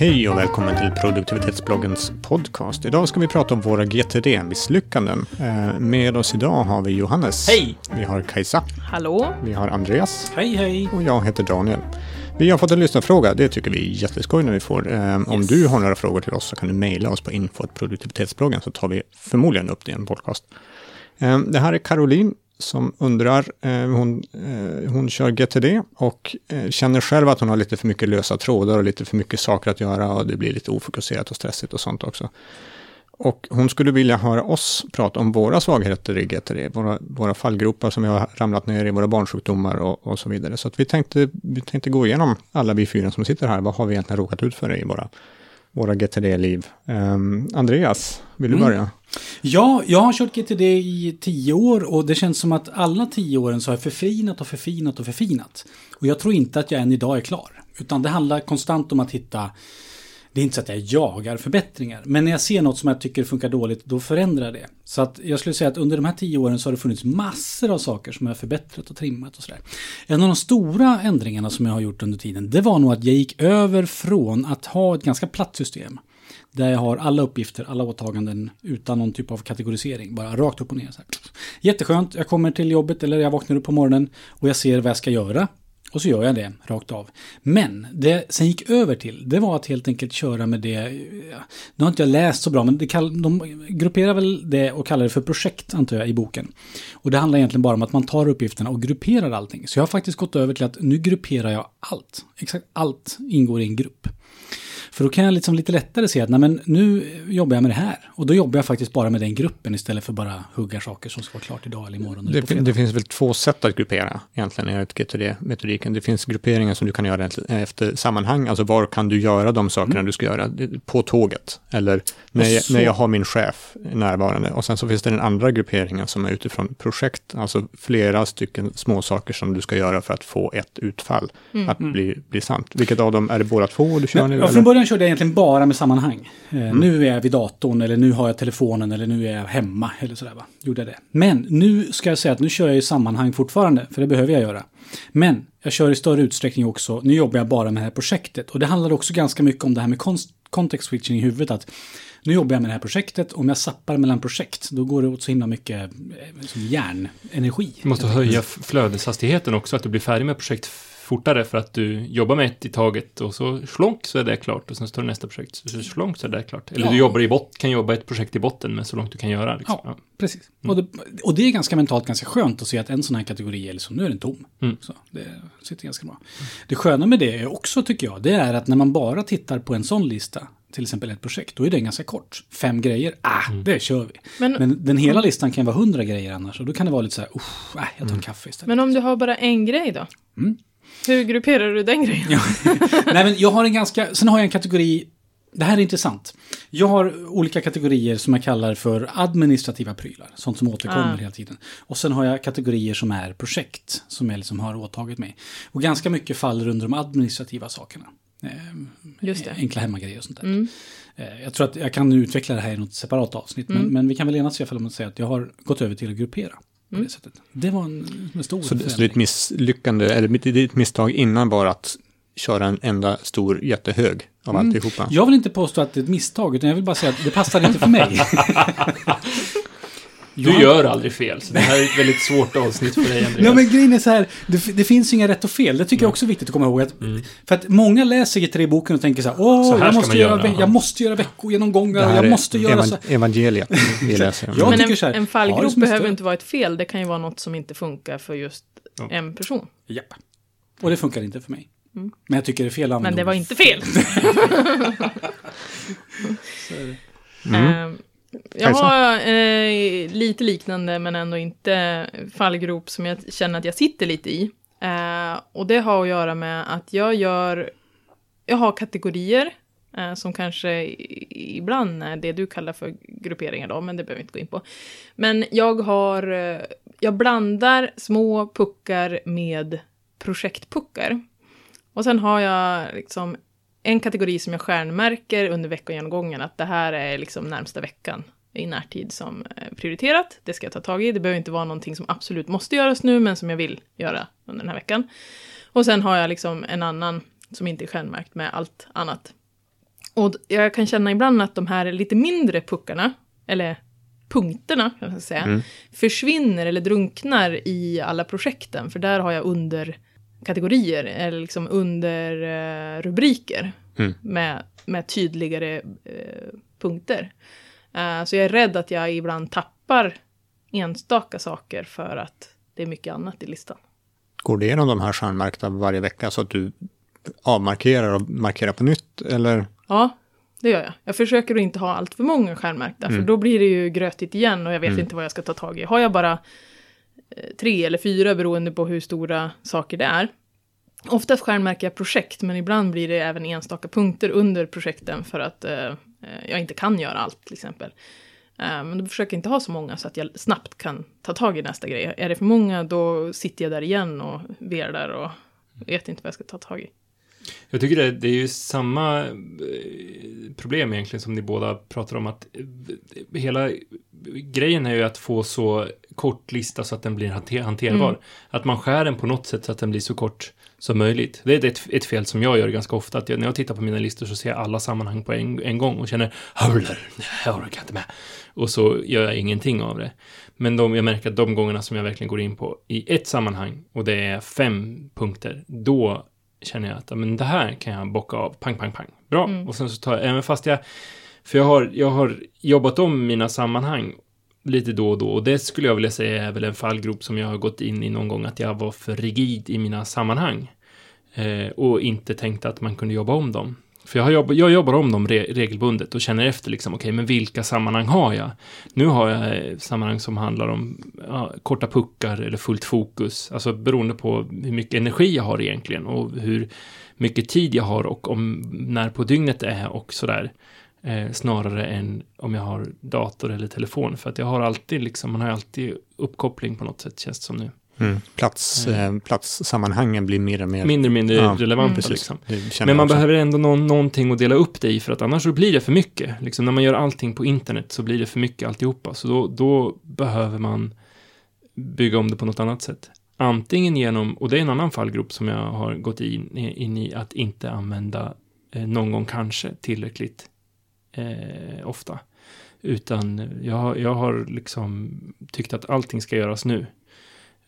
Hej och välkommen till produktivitetsbloggens podcast. Idag ska vi prata om våra GTD-misslyckanden. Eh, Med oss idag har vi Johannes. Hej! Vi har Kajsa. Hallå? Vi har Andreas. Hej, hej! Och jag heter Daniel. Vi har fått en lyssnarfråga. Det tycker vi är jätteskoj när vi får. Eh, Om Yes. du har några frågor till oss så kan du mejla oss på info.produktivitetsbloggen så tar vi förmodligen upp det i en podcast. Eh, Det här är Caroline som undrar. eh, Hon, eh, hon kör GTD och eh, känner själv att hon har lite för mycket lösa trådar och lite för mycket saker att göra och det blir lite ofokuserat och stressigt och sånt också. Och hon skulle vilja höra oss prata om våra svagheter i GTD, våra, våra fallgropar som vi har ramlat ner i, våra barnsjukdomar och, och så vidare. Så att vi, tänkte, vi tänkte gå igenom alla vi fyra som sitter här. Vad har vi egentligen råkat ut för i våra, våra GTD-liv? Ehm, Andreas, vill du Mm. börja? Ja, jag har kört GTD i tio år och det känns som att alla tio åren så har jag förfinat och förfinat och förfinat. Och jag tror inte att jag än idag är klar. Utan det handlar konstant om att hitta det är inte så att jag jagar förbättringar. Men när jag ser något som jag tycker funkar dåligt, då förändrar jag det. Så att jag skulle säga att under de här tio åren så har det funnits massor av saker som jag har förbättrat och trimmat och sådär. En av de stora ändringarna som jag har gjort under tiden, det var nog att jag gick över från att ha ett ganska platt system. Där jag har alla uppgifter, alla åtaganden utan någon typ av kategorisering. Bara rakt upp och ner. Så här. Jätteskönt, jag kommer till jobbet eller jag vaknar upp på morgonen och jag ser vad jag ska göra. Och så gör jag det rakt av. Men det jag sen gick över till, det var att helt enkelt köra med det, nu har inte jag läst så bra, men det kall, de grupperar väl det och kallar det för projekt, antar jag, i boken. Och det handlar egentligen bara om att man tar uppgifterna och grupperar allting. Så jag har faktiskt gått över till att nu grupperar jag allt. Exakt allt ingår i en grupp. För då kan jag liksom lite lättare se att nej, men nu jobbar jag med det här. Och då jobbar jag faktiskt bara med den gruppen istället för bara hugga saker som ska vara klart idag eller imorgon. Eller Det, det finns väl två sätt att gruppera egentligen enligt GTD-metodiken. Det finns grupperingar som du kan göra efter sammanhang, alltså var kan du göra de sakerna du ska göra på tåget eller när jag, så- när jag har min chef närvarande. Och sen så finns det den andra grupperingen som är utifrån projekt, alltså flera stycken små saker som du ska göra för att få ett utfall att bli, bli sant. Vilket av dem är det båda två du kör Men, nu? ja, från början körde jag egentligen bara med sammanhang. Eh, Nu är jag vid datorn eller nu har jag telefonen eller nu är jag hemma eller sådär va. Gjorde jag det. Men nu ska jag säga att nu kör jag i sammanhang fortfarande, för det behöver jag göra. Men jag kör i större utsträckning också, nu jobbar jag bara med det här projektet. Och det handlar också ganska mycket om det här med context switching i huvudet. Att nu jobbar jag med det här projektet, om jag zappar mellan projekt, då går det åt så himla mycket liksom hjärnenergi. Du måste höja flödeshastigheten också, att du blir färdig med projekt fortare för att du jobbar med ett i taget och så slonk så är det klart och sen står det nästa projekt, så slonk så är det klart. Eller Ja. du jobbar i bott, kan jobba ett projekt i botten med så långt du kan göra. Liksom. Ja, precis. Och, det, och det är ganska mentalt ganska skönt att se att en sån här kategori är liksom, nu är den tom. Mm. Så det sitter ganska bra. Det sköna med det är också, tycker jag, det är att när man bara tittar på en sån lista, till exempel ett projekt, då är den ganska kort. Fem grejer, ah, det kör vi. Men, men, Men den hela listan kan vara hundra grejer annars, och då kan det vara lite så här, äh, jag tar en kaffe istället. om du har bara en grej då? Mm. Hur grupperar du den grejen? Nej, men jag har en ganska, sen har jag en kategori, det här är intressant. Jag har olika kategorier som jag kallar för administrativa prylar, sånt som återkommer Ah. hela tiden. Och sen har jag kategorier som är projekt, som jag liksom har åtagit mig. Och ganska mycket faller under de administrativa sakerna. Eh, Just det. Enkla hemmagrejer och sånt där. Mm. Eh, Jag tror att jag kan utveckla det här i något separat avsnitt, men, Mm. men vi kan väl enas i alla fall om att säga att jag har gått över till att gruppera. På Mm. det sättet. Det var en, en stor Så, det- så förändring. ditt misslyckande, eller ditt misstag innan var att köra en enda stor jättehög av Mm. alltihopa? Jag vill inte påstå att det är ett misstag, utan jag vill bara säga att det passar inte för mig. Du gör aldrig fel, så det här är ett väldigt svårt avsnitt för dig, Andreas. Nej men grejen är så här, det, det finns inga rätt och fel. Det tycker jag också är viktigt att komma ihåg. Att, För att många läser GTD-boken och tänker så här, åh, Så här jag, måste göra, göra, ja. jag måste göra veckogenomgångar och här jag måste göra så. evan- evangeliet vi läser. Ja. Jag men en, så här, en fallgrop behöver inte vara ett fel, det kan ju vara något som inte funkar för just Ja. en person. Japp. Och det funkar inte för mig. Mm. Men jag tycker det är fel att Men det var inte fel. Mm. Jag har eh, lite liknande, men ändå inte fallgrop som jag känner att jag sitter lite i. Eh, och det har att göra med att jag gör, jag har kategorier eh, som kanske ibland är det du kallar för grupperingar då, men det behöver vi inte gå in på. Men jag har, eh, jag blandar små puckar med projektpuckar. Och sen har jag liksom en kategori som jag stjärnmärker under veckogenomgången, att det här är liksom närmsta veckan i närtid som är prioriterat. Det ska jag ta tag i. Det behöver inte vara någonting som absolut måste göras nu, men som jag vill göra under den här veckan. Och sen har jag liksom en annan som inte är stjärnmärkt med allt annat. Och jag kan känna ibland att de här lite mindre puckarna, eller punkterna kan man säga, Mm. försvinner eller drunknar i alla projekten. För där har jag underkategorier, eller liksom under eh, rubriker Mm. med, med tydligare eh, punkter. Eh, så jag är rädd att jag ibland tappar enstaka saker för att det är mycket annat i listan. Går det igenom de här stjärnmärkta varje vecka så att du avmarkerar och markerar på nytt? Eller? Ja, det gör jag. Jag försöker att inte ha allt för många stjärnmärkta, för då blir det ju grötigt igen och jag vet inte vad jag ska ta tag i. Har jag bara Eh, tre eller fyra beroende på hur stora saker det är. Oftast stjärnmärker jag projekt, men ibland blir det även enstaka punkter under projekten för att eh, eh, jag inte kan göra allt till exempel. Eh, men då försöker jag inte ha så många så att jag snabbt kan ta tag i nästa grej. Är det för många då sitter jag där igen och velar och vet inte vad jag ska ta tag i. Jag tycker det, det är ju samma eh, problem egentligen som ni båda pratar om att hela grejen är ju att få så kort lista så att den blir hanter, hanterbar. Mm. Att man skär den på något sätt så att den blir så kort som möjligt. Det är ett, ett fel som jag gör ganska ofta. Att jag, när jag tittar på mina listor så ser jag alla sammanhang på en, en gång och känner Hörler, jag orkar inte med. Och så gör jag ingenting av det. Men de, jag märker att de gångerna som jag verkligen går in på i ett sammanhang och det är fem punkter, då känner jag att men det här kan jag bocka av, pang, pang, pang. Bra. Mm. Och sen så tar jag, även fast jag, för jag har, jag har jobbat om mina sammanhang lite då och då och det skulle jag vilja säga är väl en fallgrop som jag har gått in i någon gång att jag var för rigid i mina sammanhang eh, och inte tänkte att man kunde jobba om dem. För jag, har jobb, jag jobbar om dem re, regelbundet och känner efter liksom, okej, men vilka sammanhang har jag? Nu har jag eh, sammanhang som handlar om ja, korta puckar eller fullt fokus, alltså beroende på hur mycket energi jag har egentligen och hur mycket tid jag har och om när på dygnet det är och sådär. Eh, snarare än om jag har dator eller telefon. För att jag har alltid liksom, man har alltid uppkoppling på något sätt känns det som nu. Mm. Plats, Mm. eh, platssammanhangen blir mer och mer... Mindre och mindre Ja, relevanta precis. liksom. Men man behöver ändå någon, någonting att dela upp det i för att annars så blir det för mycket. Liksom när man gör allting på internet så blir det för mycket alltihopa. Så då, då behöver man bygga om det på något annat sätt. Antingen genom, och det är en annan fallgrop som jag har gått in, in i, att inte använda eh, någon gång kanske tillräckligt eh, ofta. Utan jag, jag har liksom tyckt att allting ska göras nu.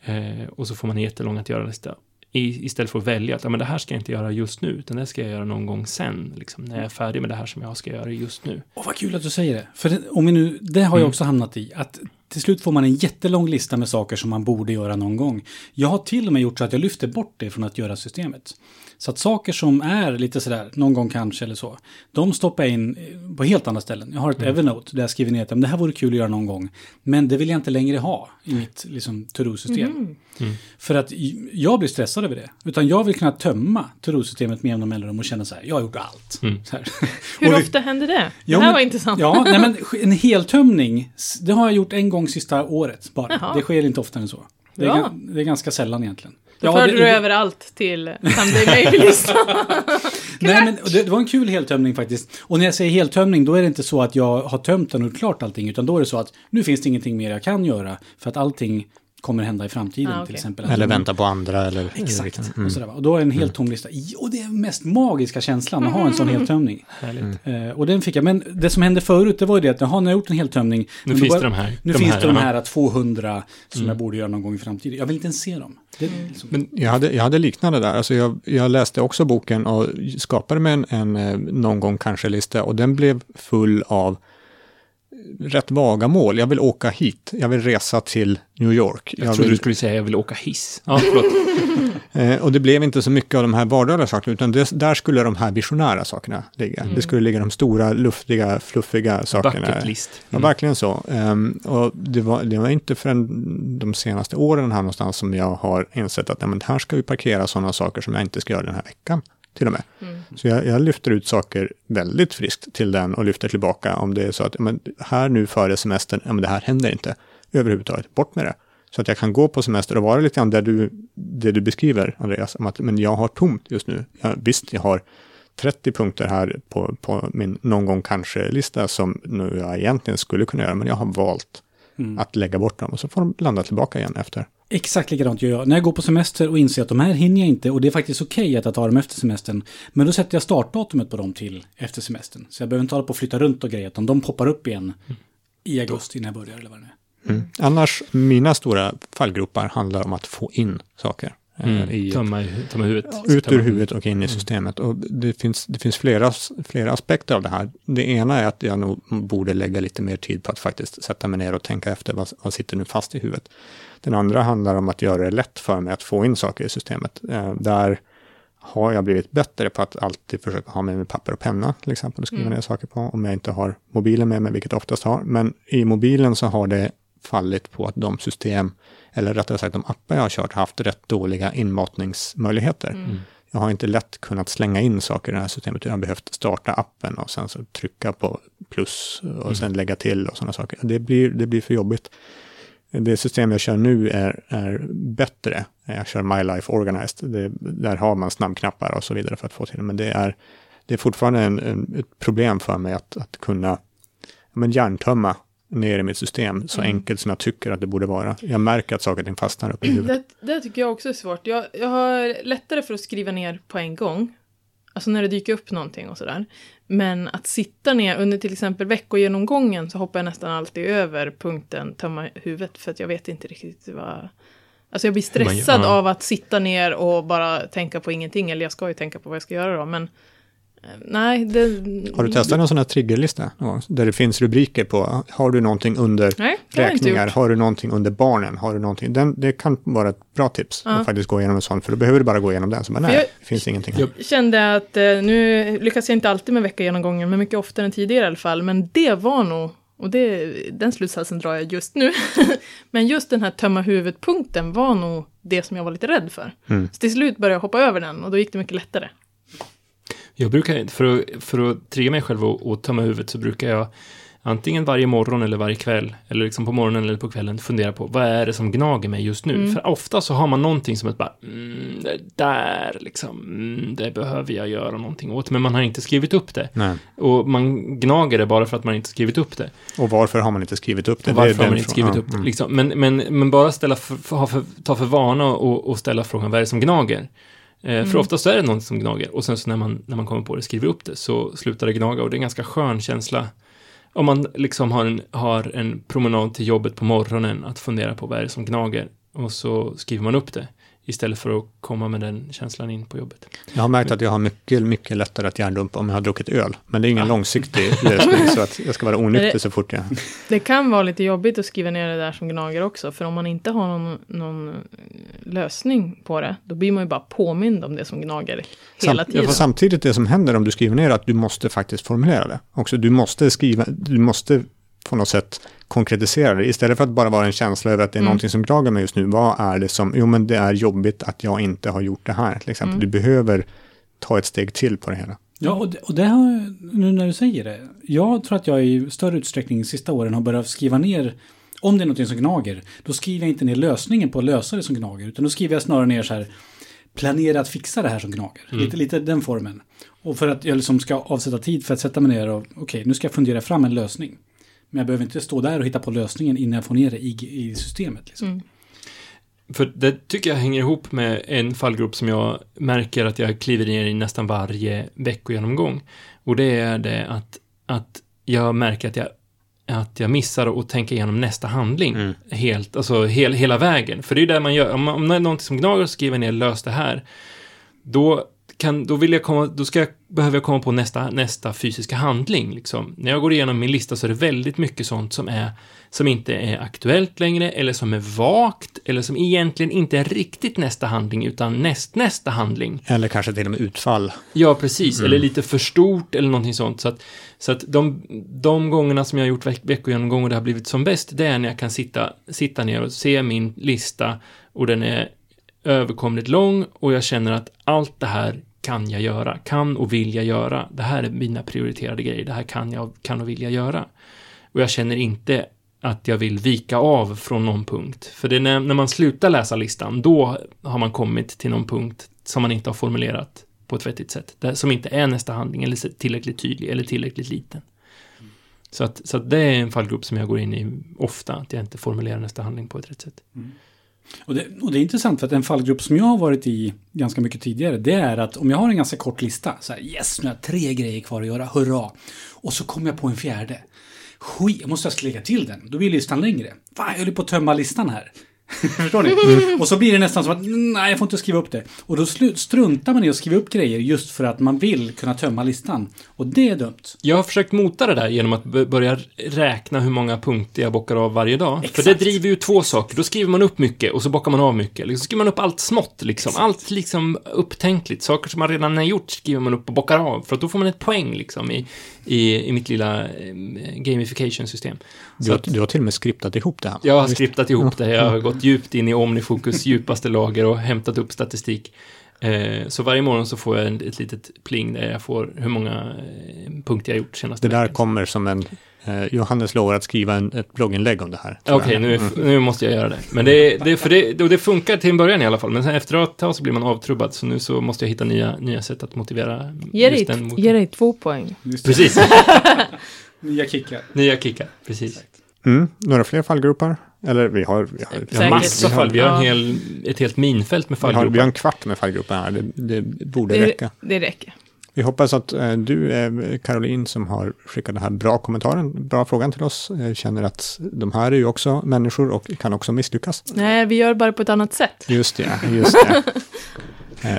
Eh, och så får man en jättelång att göra-lista. Istället för att välja att ja, men det här ska jag inte göra just nu, utan det ska jag göra någon gång sen. Liksom, när jag är färdig med det här som jag ska göra just nu. Åh, vad kul att du säger det. För det, om vi nu, det har jag Mm. också hamnat i. Att till slut får man en jättelång lista med saker som man borde göra någon gång. Jag har till och med gjort så att jag lyfter bort det från att göra systemet. Så att saker som är lite sådär, någon gång kanske eller så, de stoppar jag in eh, på helt andra ställen. Jag har ett Evernote där jag skriver ner att "Men det här vore kul att göra någon gång. Men det vill jag inte längre ha i mitt liksom, to-do-system. För att jag blir stressad över det. Utan jag vill kunna tömma to-do-systemet med jämna mellanrum och känna så här, jag har gjort allt. Så här. Hur vi- ofta händer det? Ja, det här men- var intressant. Ja, nej, men en heltömning, det har jag gjort en gång sista året bara. Jaha. Det sker inte oftare än så. Det är, ga- det är ganska sällan egentligen. Då Ja, förde det- du över allt till Sunday Mail-listan. Nej, men det, det var en kul heltömning faktiskt. Och när jag säger heltömning, då är det inte så att jag har tömt den och klart allting, utan då är det så att nu finns det ingenting mer jag kan göra, för att allting kommer hända i framtiden Ah, okej. till exempel. Eller vänta på andra eller... Exakt. Mm. Och, sådär, och då är det en helt tom lista. Och det är den mest magiska känslan att ha en sån heltömning. Härligt. Eh, och den fick jag. Men det som hände förut, det var ju det att jaha, nu har jag gjort en heltömning. Nu finns bara- det de här. Nu de finns här, det de här 200 som jag borde göra någon gång i framtiden. Jag vill inte ens se dem. Det, är liksom, Men jag hade, jag hade liknande där. Alltså jag, jag läste också boken och skapade mig en, en eh, någon gång kanske-lista och den blev full av rätt vaga mål. Jag vill åka hit, jag vill resa till New York. Jag Jag trodde vill, du skulle säga jag vill åka hiss. Ja, eh, och det blev inte så mycket av de här vardagliga sakerna, utan det, där skulle de här visionära sakerna ligga. Det skulle ligga de stora, luftiga, fluffiga sakerna. Bucket list. Ja, verkligen så. Ehm, och det var, det var inte förrän de senaste åren här någonstans som jag har insett att ja, men här ska vi parkera sådana saker som jag inte ska göra den här veckan. Till och med. Så jag, jag lyfter ut saker väldigt friskt till den och lyfter tillbaka om det är så att men här nu före semestern, ja, men det här händer inte överhuvudtaget. Bort med det. Så att jag kan gå på semester och vara lite grann där du, det du beskriver, Andreas, om att men jag har tomt just nu. Ja, visst, jag har 30 punkter här på, på min någon gång kanske-lista som nu jag egentligen skulle kunna göra, men jag har valt att lägga bort dem och så får de landa tillbaka igen efter. Exakt likadant gör jag. När jag går på semester och inser att de här hinner jag inte och det är faktiskt okej att jag tar dem efter semestern. Men då sätter jag startdatumet på dem till efter semestern. Så jag behöver inte hålla på och flytta runt och grejer, utan de poppar upp igen i augusti när jag börjar eller vad det nu är. Mm. Annars, mina stora fallgropar handlar om att få in saker. Mm. I, Tömma, tömma huvudet. ut ur huvudet och in i systemet. Och det finns, det finns flera, flera aspekter av det här. Det ena är att jag nog borde lägga lite mer tid på att faktiskt sätta mig ner och tänka efter vad, vad sitter nu fast i huvudet. Den andra handlar om att göra det lätt för mig att få in saker i systemet. Eh, där har jag blivit bättre på att alltid försöka ha med mig papper och penna till exempel och skriva Mm. ner saker på om jag inte har mobilen med mig, vilket jag oftast har. Men i mobilen så har det fallit på att de system, eller rättare sagt de appar jag har kört, har haft rätt dåliga inmatningsmöjligheter. Mm. Jag har inte lätt kunnat slänga in saker i det här systemet. Jag har behövt starta appen och sen så trycka på plus och sen lägga till och sådana saker. Det blir, det blir för jobbigt. Det system jag kör nu är, är bättre. Jag kör My Life Organized. Det, där har man snabbknappar och så vidare för att få till det. Men det är, det är fortfarande en, en, ett problem för mig att, att kunna men hjärntömma ner i mitt system så Mm. enkelt som jag tycker att det borde vara. Jag märker att saker och ting fastnar uppe i huvudet. Det, det tycker jag också är svårt. Jag, jag har lättare för att skriva ner på en gång. Alltså när det dyker upp någonting och sådär. Men att sitta ner under till exempel veckogenomgången så hoppar jag nästan alltid över punkten tömma huvudet för att jag vet inte riktigt vad... Alltså jag blir stressad ja. av att sitta ner och bara tänka på ingenting. Eller jag ska ju tänka på vad jag ska göra då, men... Nej, det... Har du testat en sån här triggerlista någon? Där det finns rubriker på, har du någonting under Nej, räkningar, har du någonting under barnen, har du någonting, den, det kan vara ett bra tips Ja. att faktiskt gå igenom en sån, för då behöver du bara gå igenom den, så bara, nej, jag- det finns ingenting. Jag- kände att eh, nu lyckas jag inte alltid med veckogenomgången, men mycket oftare än tidigare i alla fall. Men det var nog, och det, den slutsatsen drar jag just nu, men just den här tömma huvudet-punkten var nog det som jag var lite rädd för. Mm. Så till slut började jag hoppa över den och då gick det mycket lättare. Jag brukar, för att, för att trigga mig själv och, och tömma huvudet så brukar jag antingen varje morgon eller varje kväll, eller liksom på morgonen eller på kvällen, fundera på vad är det som gnager mig just nu? Mm. För ofta så har man någonting som att bara, mm, det där liksom, mm, det behöver jag göra någonting åt, men man har inte skrivit upp det. Nej. Och man gnager det bara för att man inte skrivit upp det. Och varför har man inte skrivit upp det? Och Det är varför har den man inte skrivit upp det? mm. Liksom. Men, men, men bara ställa för, för, ta för vana och, och ställa frågan, vad är det som gnager? Eh, För Mm. oftast är det något som gnager och sen så när man, när man kommer på det, skriver upp det, så slutar det gnaga och det är en ganska skön känsla. Om man liksom har en, har en promenad till jobbet på morgonen, att fundera på vad är det som gnager och så skriver man upp det istället för att komma med den känslan in på jobbet. Jag har märkt att jag har mycket, mycket lättare att hjärndumpa om jag har druckit öl. Men det är ingen Ja. långsiktig lösning, så att jag ska vara onykter så fort jag... Det kan vara lite jobbigt att skriva ner det där som gnager också, för om man inte har någon, någon lösning på det, då blir man ju bara påmind om det som gnager hela Sam- tiden. Ja, samtidigt det som händer om du skriver ner att du måste faktiskt formulera det. Också, du måste skriva, du måste på något sätt konkretisera det. Istället för att bara vara en känsla över att det är Mm. någonting som gnager mig just nu. Vad är det som, jo men det är jobbigt att jag inte har gjort det här. Till exempel. Mm. Du behöver ta ett steg till på det hela. Ja, och det, och det har, nu när du säger det. Jag tror att jag i större utsträckning de sista åren har börjat skriva ner, om det är någonting som gnager, då skriver jag inte ner lösningen på att lösa det som gnager, utan då skriver jag snarare ner så här, planera att fixa det här som gnager. Mm. Lite, lite den formen. Och för att jag liksom ska avsätta tid för att sätta mig ner och, okej, nu ska jag fundera fram en lösning. Men jag behöver inte stå där och hitta på lösningen innan jag får ner det i, i systemet. Liksom. Mm. För det tycker jag hänger ihop med en fallgrop som jag märker att jag kliver ner i nästan varje veckogenomgång. Och det är det att, att jag märker att jag, att jag missar att tänka igenom nästa handling. Mm. Helt, alltså hel, hela vägen. För det är det man gör. Om, om det är någonting som gnager så skriver ner lös det här. Då, kan, då, vill jag komma, då ska jag, behöver jag komma på nästa, nästa fysiska handling. Liksom. När jag går igenom min lista så är det väldigt mycket sånt som, är, som inte är aktuellt längre, eller som är vagt, eller som egentligen inte är riktigt nästa handling, utan näst, nästa handling. Eller kanske till och med utfall. Ja, precis. Mm. Eller lite för stort eller någonting sånt. Så att, så att de, de gångerna som jag har gjort veck, veckogenomgång och det har blivit som bäst, det är när jag kan sitta, sitta ner och se min lista och den är överkomligt lång och jag känner att allt det här kan jag göra, kan och vill jag göra. Det här är mina prioriterade grejer, det här kan jag, kan och vill jag göra. Och jag känner inte att jag vill vika av från någon punkt. För det är när, när man slutar läsa listan, då har man kommit till någon punkt som man inte har formulerat på ett vettigt sätt. Det, som inte är nästa handling, eller tillräckligt tydlig, eller tillräckligt liten. Så, att, så att det är en fallgrop som jag går in i ofta, att jag inte formulerar nästa handling på ett rätt sätt. Mm. Och det, och det är intressant för att en fallgrupp som jag har varit i ganska mycket tidigare, det är att om jag har en ganska kort lista, så här yes, nu har jag tre grejer kvar att göra, hurra! Och så kommer jag på en fjärde. Skit, jag måste lägga till den. Då blir listan längre. Fan, jag håller på att tömma listan här. Förstår ni? Och så blir det nästan som att nej, jag får inte skriva upp det. Och då struntar man i att skriva upp grejer just för att man vill kunna tömma listan. Och det är dumt. Jag har försökt mota det där genom att börja räkna hur många punkter jag bockar av varje dag. Exakt. För det driver ju två saker. Då skriver man upp mycket och så bockar man av mycket. Liksom skriver man upp allt smått, liksom. Allt liksom upptänkligt. Saker som man redan har gjort skriver man upp och bockar av. För att då får man ett poäng, liksom, i, i, i mitt lilla eh, gamification-system. Du du har till och med skriptat ihop det här. jag har skriptat ihop det. Jag har gått djupt in i Omnifokus djupaste lager och hämtat upp statistik. Eh, Så varje morgon så får jag ett litet pling där jag får hur många eh, punkter jag gjort senaste Det där veckan. kommer som en... Eh, Johannes lovar att skriva en, ett blogginlägg om det här. Okej, jag. nu, nu måste jag göra det. Men det, det, för det, det funkar till en början i alla fall, men sen efter ett tag så blir man avtrubbad, så nu så måste jag hitta nya, nya sätt att motivera Ge dig, den mot- ge dig två poäng. Precis, Nya kickar. nya kickar, precis. Mm, några fler fallgropar? Eller vi har, vi har, Vi Säkert. har massa fall, vi har en hel, ett helt minfält med vi har, vi har fallgropar. en kvart med fallgropar här. Det, det borde Det, räcka. det räcker. Vi hoppas att eh, du, eh, Caroline, som har skickat den här bra kommentaren, bra frågan till oss, eh, känner att de här är ju också människor och kan också misslyckas. Nej, vi gör bara på ett annat sätt. Just det, just det.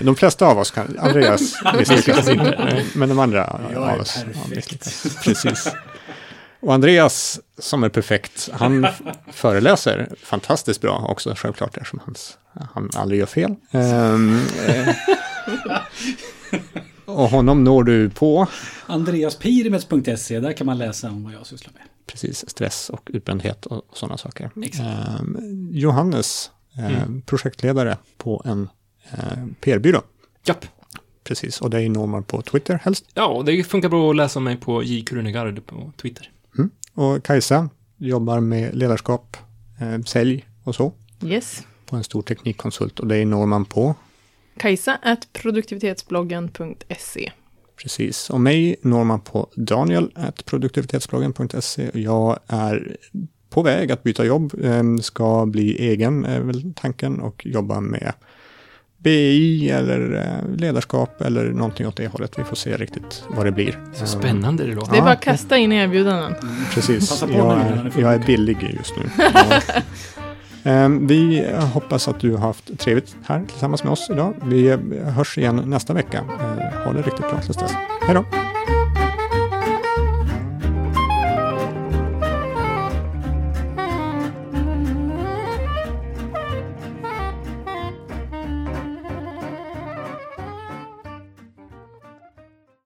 De flesta av oss kan, Andreas misslyckas inte, men de andra Jag av oss misslyckas. Precis. Och Andreas, som är perfekt, han föreläser fantastiskt bra också, självklart, eftersom hans, han aldrig gör fel. Eh, och honom når du på Andreaspirimetz.se, där kan man läsa om vad jag sysslar med. precis stress och utbrändhet och sådana saker. Ehm, Johannes, eh, Mm. projektledare på en eh, PR-byrå. Japp. Precis, och det är Norman på Twitter helst. Ja, och det funkar bra att läsa om mig på J. Krunegard på Twitter. Och Kajsa jobbar med ledarskap, eh, sälj och så Yes. på en stor teknikkonsult och det är Norman på. Kajsa at produktivitetsbloggen.se. Precis, och mig Norman på Daniel at produktivitetsbloggen.se. Jag är på väg att byta jobb, eh, ska bli egen är väl tanken och jobba med BI eller eh, ledarskap eller någonting åt det hållet. Vi får se riktigt vad det blir. Så spännande det låter. Det är bara att kasta in erbjudanden. Precis, på jag är, jag är billig just nu. Ehm, vi hoppas att du har haft trevligt här tillsammans med oss idag. Vi eh, hörs igen nästa vecka. Ehm, ha det riktigt bra tills dess. Hej då!